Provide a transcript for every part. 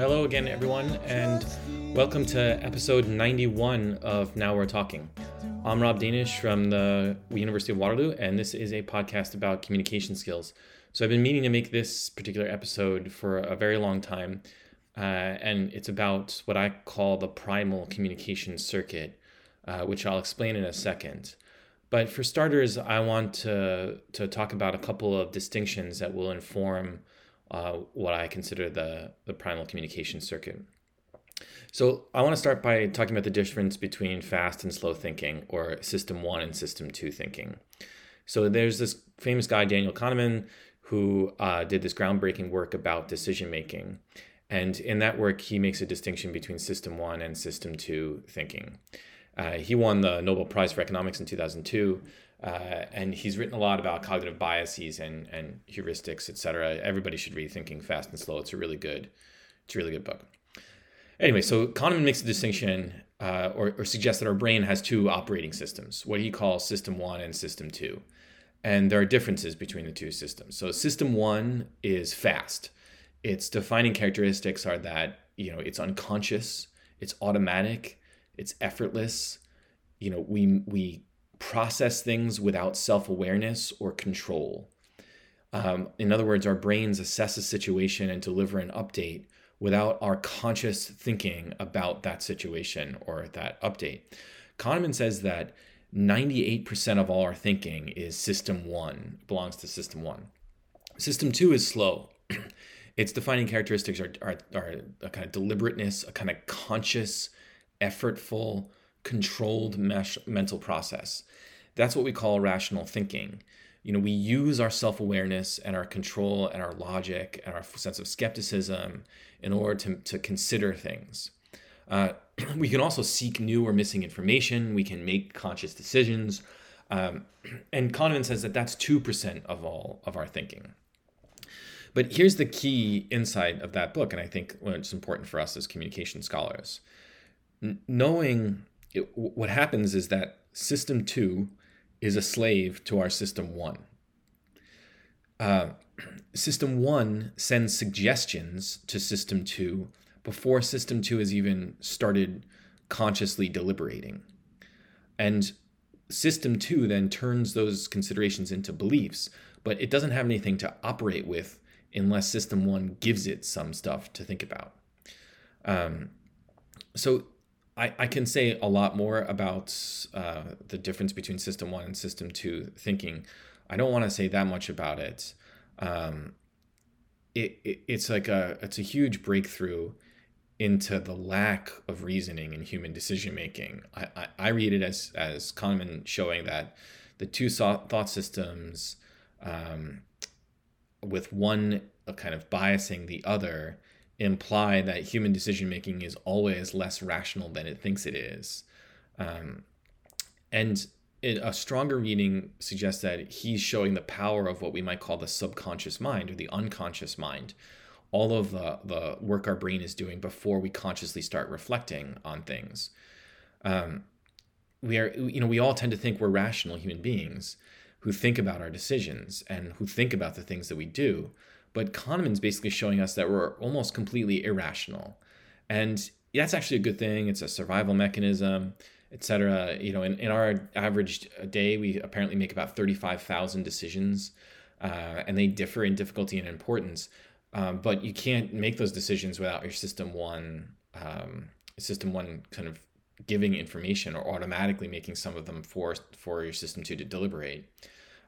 Hello again, everyone, and welcome to episode 91 of Now We're Talking. I'm Rob Danisch from the University of Waterloo, and this is a podcast about communication skills. So I've been meaning to make this particular episode for a very long time, uh, and it's about what I call the primal communication circuit, uh, which I'll explain in a second. But for starters, I want to to talk about a couple of distinctions that will inform uh, what I consider the the primal communication circuit. So I want to start by talking about the difference between fast and slow thinking, or system one and system two thinking. So there's this famous guy, Daniel Kahneman, who uh, did this groundbreaking work about decision making. And in that work, he makes a distinction between system one and system two thinking. Uh, he won the Nobel Prize for Economics in 2002. Uh, and he's written a lot about cognitive biases and, and heuristics, et cetera. Everybody should read Thinking Fast and Slow. It's a really good, it's a really good book. Anyway, so Kahneman makes a distinction uh, or, or suggests that our brain has two operating systems, what he calls system one and system two. And there are differences between the two systems. So system one is fast. Its defining characteristics are that, you know, it's unconscious, it's automatic, it's effortless. You know, we we process things without self-awareness or control. Um, in other words, our brains assess a situation and deliver an update without our conscious thinking about that situation or that update. Kahneman says that 98% of all our thinking is system one, belongs to system one. System two is slow. its defining characteristics are, are, are a kind of deliberateness, a kind of conscious, effortful, controlled mesh, mental process. That's what we call rational thinking. You know we use our self-awareness and our control and our logic and our sense of skepticism in order to, to consider things. Uh, we can also seek new or missing information. We can make conscious decisions. Um, and kahneman says that that's 2% of all of our thinking. But here's the key insight of that book and i think it's important for us as communication scholars. N- knowing it, what happens is that system 2 is a slave to our system one. Uh, system one sends suggestions to system two before system two has even started consciously deliberating. And system two then turns those considerations into beliefs, but it doesn't have anything to operate with unless system one gives it some stuff to think about. Um, so I, I can say a lot more about uh, the difference between system one and system two thinking. I don't want to say that much about it. Um, it, it it's like a it's a huge breakthrough into the lack of reasoning in human decision making. I, I, I, read it as as Kahneman showing that the two thought systems, um, with one kind of biasing the other, imply that human decision making is always less rational than it thinks it is. Um, and it, a stronger reading suggests that he's showing the power of what we might call the subconscious mind or the unconscious mind. All of the, the work our brain is doing before we consciously start reflecting on things. Um, we are, you know, we all tend to think we're rational human beings who think about our decisions and who think about the things that we do. But Kahneman's basically showing us that we're almost completely irrational. And that's actually a good thing. It's a survival mechanism, etc. You know, in, in our average day, we apparently make about 35,000 decisions, uh, and they differ in difficulty and importance. Um, but you can't make those decisions without your system one, um, system one kind of giving information or automatically making some of them for for your system two to deliberate.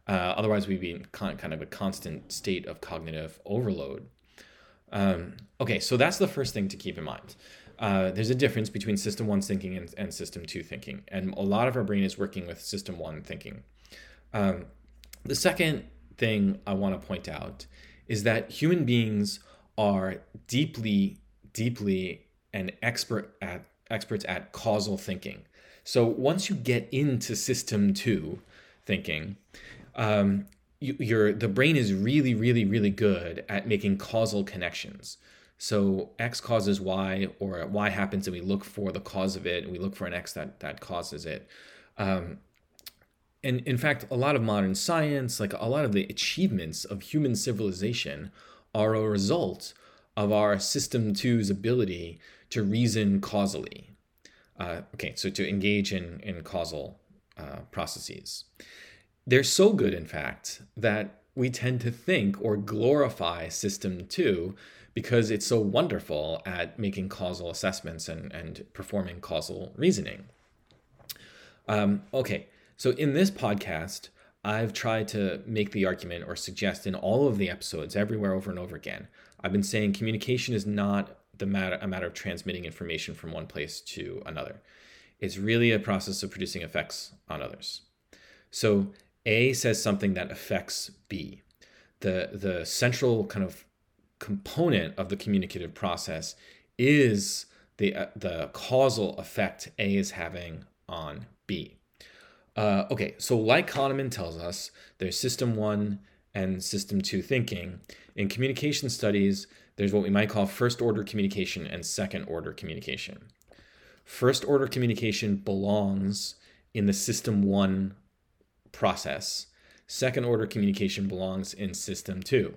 Uh, otherwise, we'd be in con- kind of a constant state of cognitive overload. Um, okay, so that's the first thing to keep in mind. Uh, there's a difference between system one thinking and, and, system two thinking, and a lot of our brain is working with system one thinking. Um, the second thing I want to point out is that human beings are deeply, deeply an expert at experts at causal thinking. So once you get into system two thinking, um, you, your the brain is really, really, really good at making causal connections. So X causes Y, or Y happens, and we look for the cause of it, and we look for an X that that causes it. Um, and in fact, a lot of modern science, like a lot of the achievements of human civilization, are a result of our system two's ability to reason causally. Uh, okay, so to engage in, in causal uh, processes. They're so good, in fact, that we tend to think or glorify system two because it's so wonderful at making causal assessments and, and performing causal reasoning. Um, okay, so in this podcast, I've tried to make the argument or suggest in all of the episodes, everywhere over and over again, I've been saying communication is not the matter a matter of transmitting information from one place to another. It's really a process of producing effects on others. So A says something that affects B. The the central kind of component of the communicative process is the uh, the causal effect A is having on B. Uh, okay, so like Kahneman tells us, there's system one and system two thinking. In communication studies, there's what we might call first order communication and second order communication. First order communication belongs in the system one process. Second order communication belongs in system two.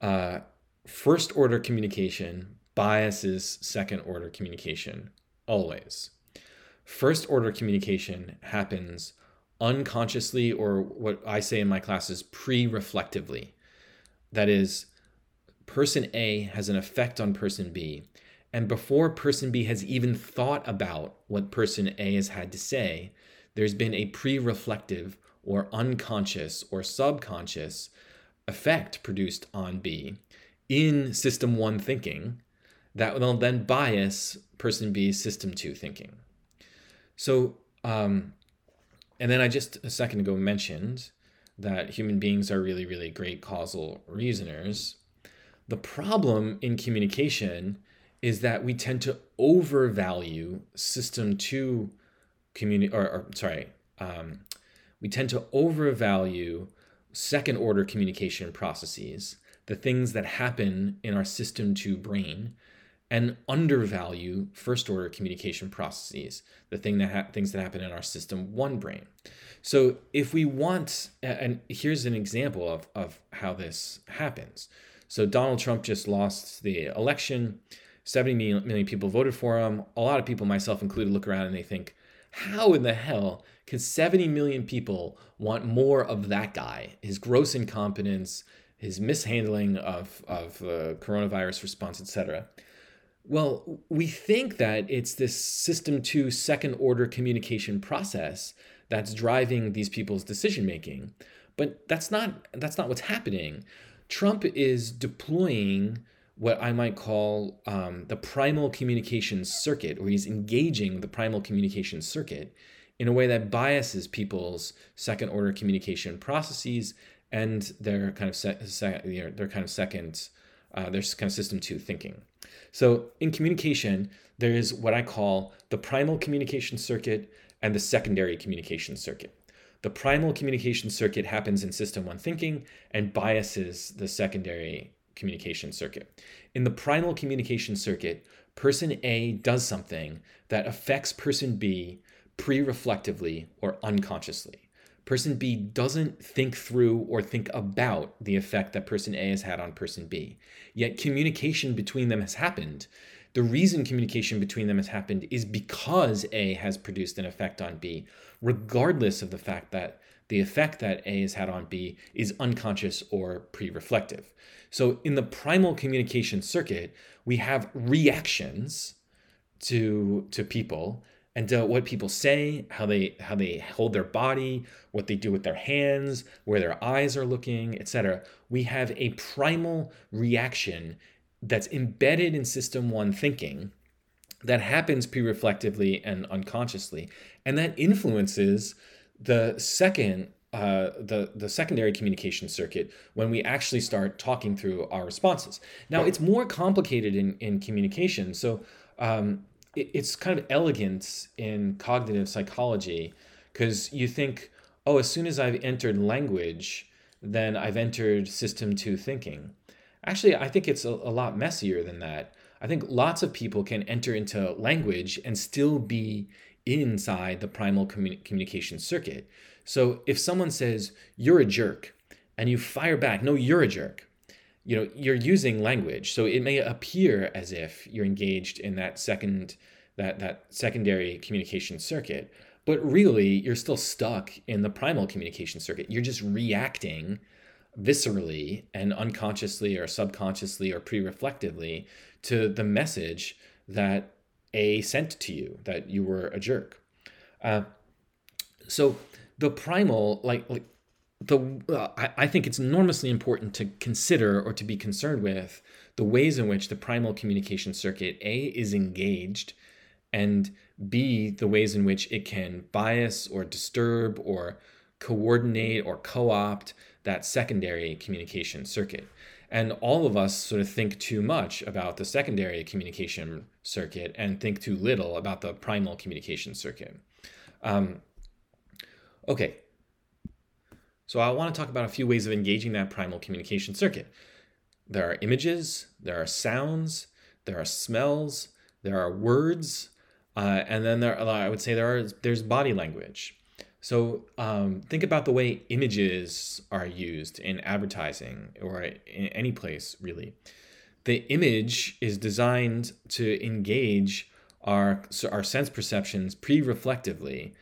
Uh, first order communication biases second order communication always. First order communication happens unconsciously, or what I say in my classes, pre reflectively. That is, person A has an effect on person B. And before person B has even thought about what person A has had to say, there's been a pre reflective or unconscious or subconscious effect produced on B in system one thinking that will then bias person B's system two thinking. So, um, and then I just a second ago mentioned that human beings are really, really great causal reasoners. The problem in communication is that we tend to overvalue system two community, or, or sorry, um, we tend to overvalue second order communication processes, the things that happen in our system two brain, and undervalue first order communication processes, the thing that ha- things that happen in our system one brain. So if we want, and here's an example of, of how this happens. So Donald Trump just lost the election. 70 million people voted for him. A lot of people, myself included, look around and they think, how in the hell could 70 million people want more of that guy? His gross incompetence, his mishandling of, of uh, coronavirus response, etc. Well, we think that it's this system two second order communication process that's driving these people's decision making. But that's not that's not what's happening. Trump is deploying what I might call um, the primal communication circuit, or he's engaging the primal communication circuit in a way that biases people's second order communication processes and their kind of se- se- their kind of second uh, their kind of system two thinking. So in communication, there is what I call the primal communication circuit and the secondary communication circuit. The primal communication circuit happens in system one thinking and biases the secondary communication circuit. In the primal communication circuit, person A does something that affects person B pre reflectively or unconsciously. Person B doesn't think through or think about the effect that person A has had on person B. Yet communication between them has happened. The reason communication between them has happened is because A has produced an effect on B, regardless of the fact that the effect that A has had on B is unconscious or pre reflective. So in the primal communication circuit, we have reactions to, to people and to what people say, how they how they hold their body, what they do with their hands, where their eyes are looking, etc. We have a primal reaction that's embedded in system 1 thinking that happens pre-reflectively and unconsciously and that influences the second uh, the the secondary communication circuit when we actually start talking through our responses. Now it's more complicated in in communication. So um, it, it's kind of elegant in cognitive psychology because you think, oh, as soon as I've entered language, then I've entered system two thinking. Actually, I think it's a, a lot messier than that. I think lots of people can enter into language and still be inside the primal commu- communication circuit. So if someone says, you're a jerk, and you fire back, no, you're a jerk, you know, you're using language. So it may appear as if you're engaged in that second, that, that secondary communication circuit, but really you're still stuck in the primal communication circuit. You're just reacting viscerally and unconsciously or subconsciously or pre-reflectively to the message that a sent to you that you were a jerk uh, so the primal like, like the uh, I, I think it's enormously important to consider or to be concerned with the ways in which the primal communication circuit a is engaged and b the ways in which it can bias or disturb or coordinate or co-opt that secondary communication circuit. And all of us sort of think too much about the secondary communication circuit and think too little about the primal communication circuit. Um, okay, so I want to talk about a few ways of engaging that primal communication circuit. There are images, there are sounds, there are smells, there are words, uh, and then there, I would say there are there's body language. So um, think about the way images are used in advertising or in any place, really. The image is designed to engage our, our sense perceptions pre reflectively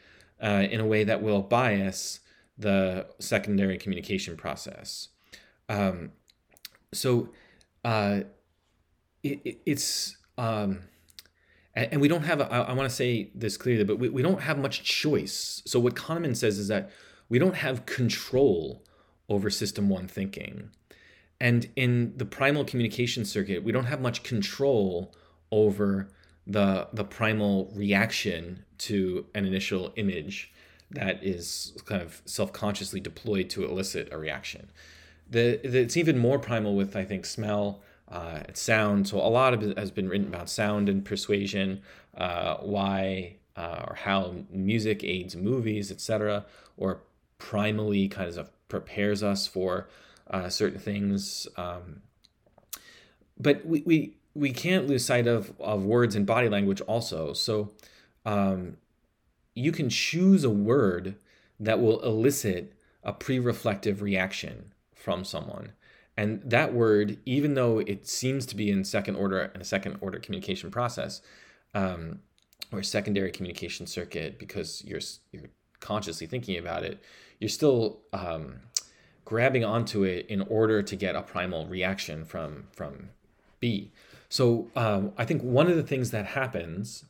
uh, in a way that will bias the secondary communication process. Um, so uh, it, it, it's. Um, and, we don't have a, I, want to say this clearly but we, we don't have much choice. So what kahneman says is that we don't have control over system one thinking. And in the primal communication circuit we don't have much control over the the primal reaction to an initial image that is kind of self-consciously deployed to elicit a reaction. The, the it's even more primal with i think smell uh, sound. So a lot of it has been written about sound and persuasion, uh, why uh, or how music aids movies, etc., or primally kind of prepares us for uh, certain things. Um, but we, we we can't lose sight of of words and body language also. So um, you can choose a word that will elicit a pre-reflective reaction from someone. And that word, even though it seems to be in second order and a second order communication process, um, or secondary communication circuit, because you're you're consciously thinking about it, you're still um, grabbing onto it in order to get a primal reaction from from B. So um, I think one of the things that happens,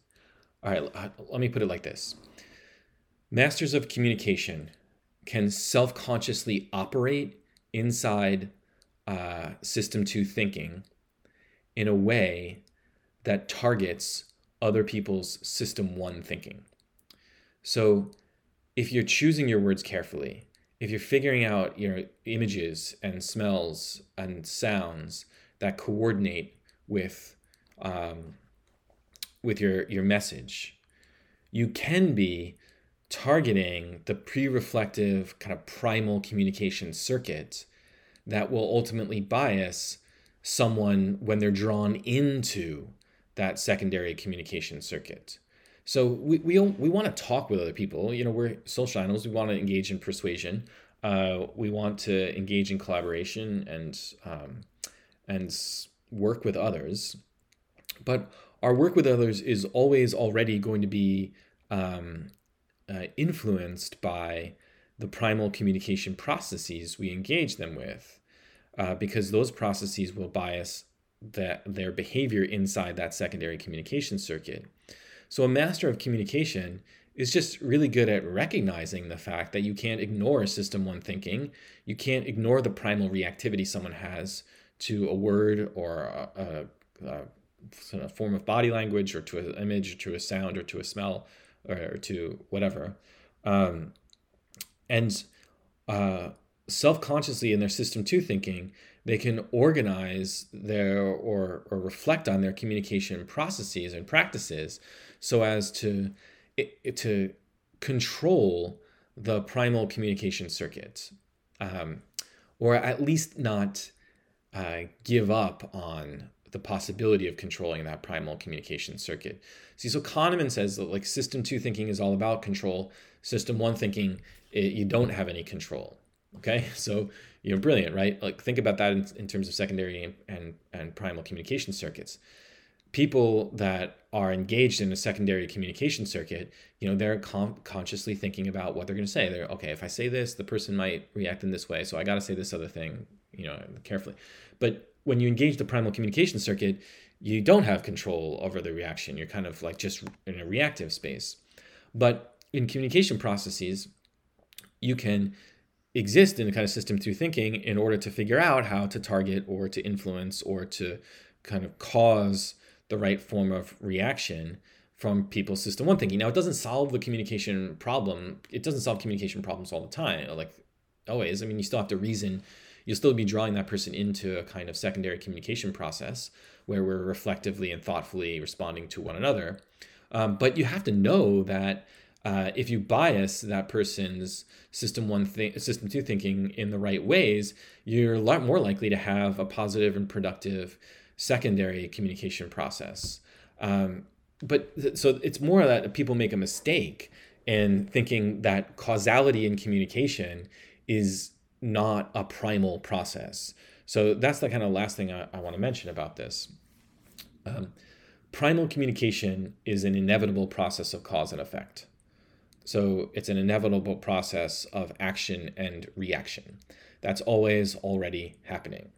all right, uh, let me put it like this: masters of communication can self-consciously operate inside uh, system two thinking in a way that targets other people's system one thinking. So if you're choosing your words carefully, if you're figuring out your images and smells and sounds that coordinate with um, with your your message, you can be targeting the pre-reflective kind of primal communication circuit that will ultimately bias someone when they're drawn into that secondary communication circuit. So we, we, we want to talk with other people. You know, we're social animals. We want to engage in persuasion. Uh, we want to engage in collaboration and um, and work with others. But our work with others is always already going to be um, uh, influenced by the primal communication processes we engage them with, uh, because those processes will bias that their behavior inside that secondary communication circuit. So a master of communication is just really good at recognizing the fact that you can't ignore system one thinking. You can't ignore the primal reactivity someone has to a word or a, a, a form of body language or to an image or to a sound or to a smell or, or to whatever. Um, and uh, self-consciously in their system two thinking, they can organize their or, or reflect on their communication processes and practices so as to to control the primal communication circuit um, or at least not uh, give up on the possibility of controlling that primal communication circuit. See, so Kahneman says that like system two thinking is all about control. System one thinking, it, you don't have any control. Okay, so you're brilliant, right? Like think about that in, in terms of secondary and, and, and primal communication circuits. People that are engaged in a secondary communication circuit, you know, they're com- consciously thinking about what they're going to say. They're okay. If I say this, the person might react in this way, so I got to say this other thing, you know, carefully. But when you engage the primal communication circuit, you don't have control over the reaction. You're kind of like just in a reactive space. But in communication processes, you can exist in a kind of system two thinking in order to figure out how to target or to influence or to kind of cause the right form of reaction from people's system one thinking. Now, it doesn't solve the communication problem. It doesn't solve communication problems all the time, like always. I mean, you still have to reason you'll still be drawing that person into a kind of secondary communication process where we're reflectively and thoughtfully responding to one another. Um, but you have to know that uh, if you bias that person's system one th- system two thinking in the right ways, you're a lot more likely to have a positive and productive secondary communication process. Um, but th- so it's more that people make a mistake in thinking that causality in communication is not a primal process. So that's the kind of last thing I, I want to mention about this. Um, primal communication is an inevitable process of cause and effect. So it's an inevitable process of action and reaction. That's always already happening.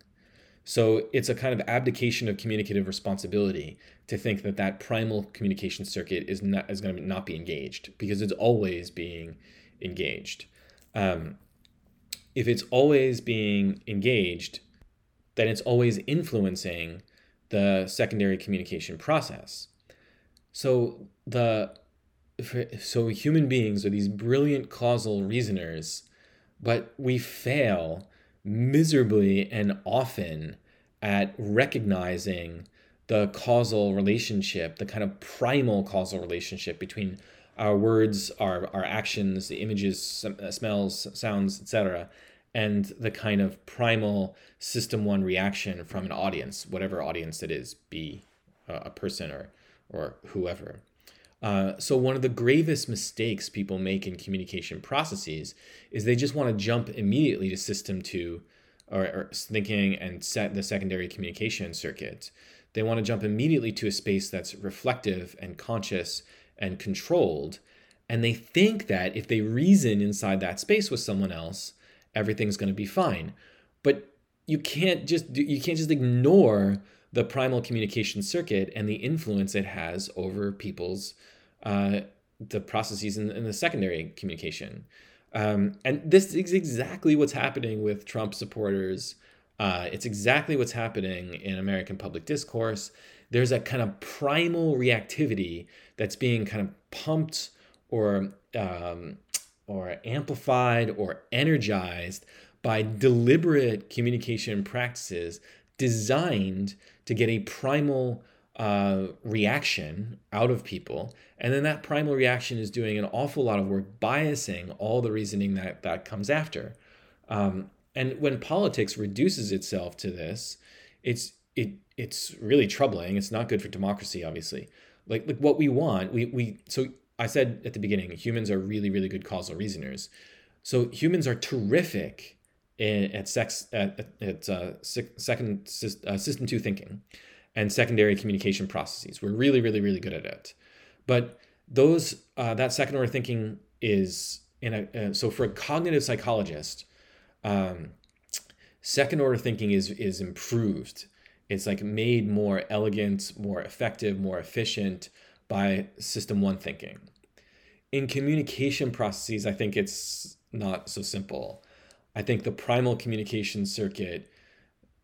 So it's a kind of abdication of communicative responsibility to think that that primal communication circuit is not is going to not be engaged because it's always being engaged. Um, if it's always being engaged, then it's always influencing the secondary communication process. So the so human beings are these brilliant causal reasoners, but we fail miserably and often at recognizing the causal relationship, the kind of primal causal relationship between our words, our, our actions, the images, uh, smells, sounds, etc., and the kind of primal system one reaction from an audience, whatever audience it is, be uh, a person or or whoever. Uh, so one of the gravest mistakes people make in communication processes is they just want to jump immediately to system two or, or thinking and set the secondary communication circuit. They want to jump immediately to a space that's reflective and conscious and controlled. And they think that if they reason inside that space with someone else, everything's going to be fine. But you can't just you can't just ignore the primal communication circuit and the influence it has over people's uh, the processes in, in, the secondary communication. Um, and this is exactly what's happening with Trump supporters. Uh, it's exactly what's happening in American public discourse. There's a kind of primal reactivity that's being kind of pumped or um, or amplified or energized by deliberate communication practices designed to get a primal uh, reaction out of people. And then that primal reaction is doing an awful lot of work biasing all the reasoning that, that comes after. Um, and when politics reduces itself to this, it's it it's really troubling. It's not good for democracy, obviously. Like like what we want, we we so I said at the beginning, humans are really, really good causal reasoners. So humans are terrific at sex at, at uh, second uh, system two thinking and secondary communication processes. We're really, really, really good at it. But those uh, that second order thinking is in a uh, so for a cognitive psychologist, um, second order thinking is is improved. It's like made more elegant, more effective, more efficient by system one thinking. In communication processes, I think it's not so simple. I think the primal communication circuit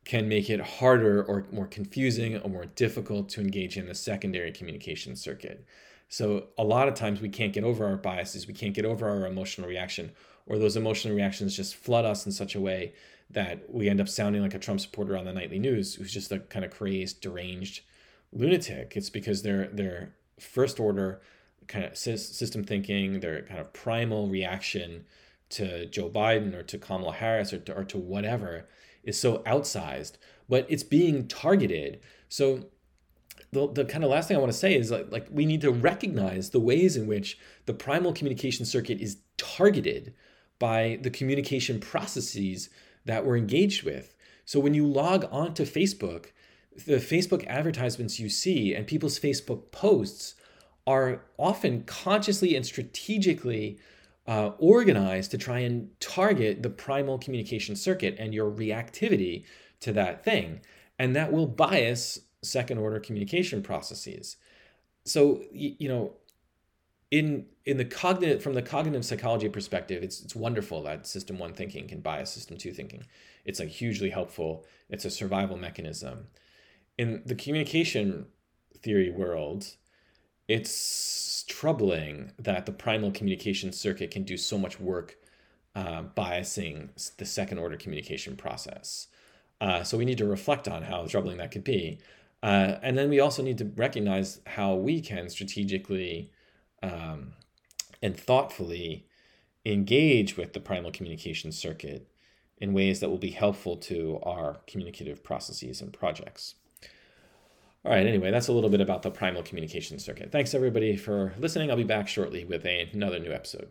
can make it harder or more confusing or more difficult to engage in the secondary communication circuit. So, a lot of times we can't get over our biases, we can't get over our emotional reaction, or those emotional reactions just flood us in such a way that we end up sounding like a Trump supporter on the nightly news who's just a kind of crazed, deranged lunatic. It's because they're they're first order kind of system thinking, their kind of primal reaction to Joe Biden or to Kamala Harris or to, or to whatever is so outsized. but it's being targeted. So the, the kind of last thing I want to say is like, like we need to recognize the ways in which the primal communication circuit is targeted by the communication processes that we're engaged with. So when you log on to Facebook, the Facebook advertisements you see and people's Facebook posts are often consciously and strategically uh, organized to try and target the primal communication circuit and your reactivity to that thing. And that will bias second order communication processes. So, you know, in in the cognitive from the cognitive psychology perspective, it's it's wonderful that system one thinking can bias system two thinking. It's like hugely helpful. It's a survival mechanism. In the communication theory world, it's troubling that the primal communication circuit can do so much work uh, biasing the second order communication process. Uh, so we need to reflect on how troubling that could be. Uh, and then we also need to recognize how we can strategically um, and thoughtfully engage with the primal communication circuit in ways that will be helpful to our communicative processes and projects. All right, anyway, that's a little bit about the primal communication circuit. Thanks everybody for listening. I'll be back shortly with a, another new episode.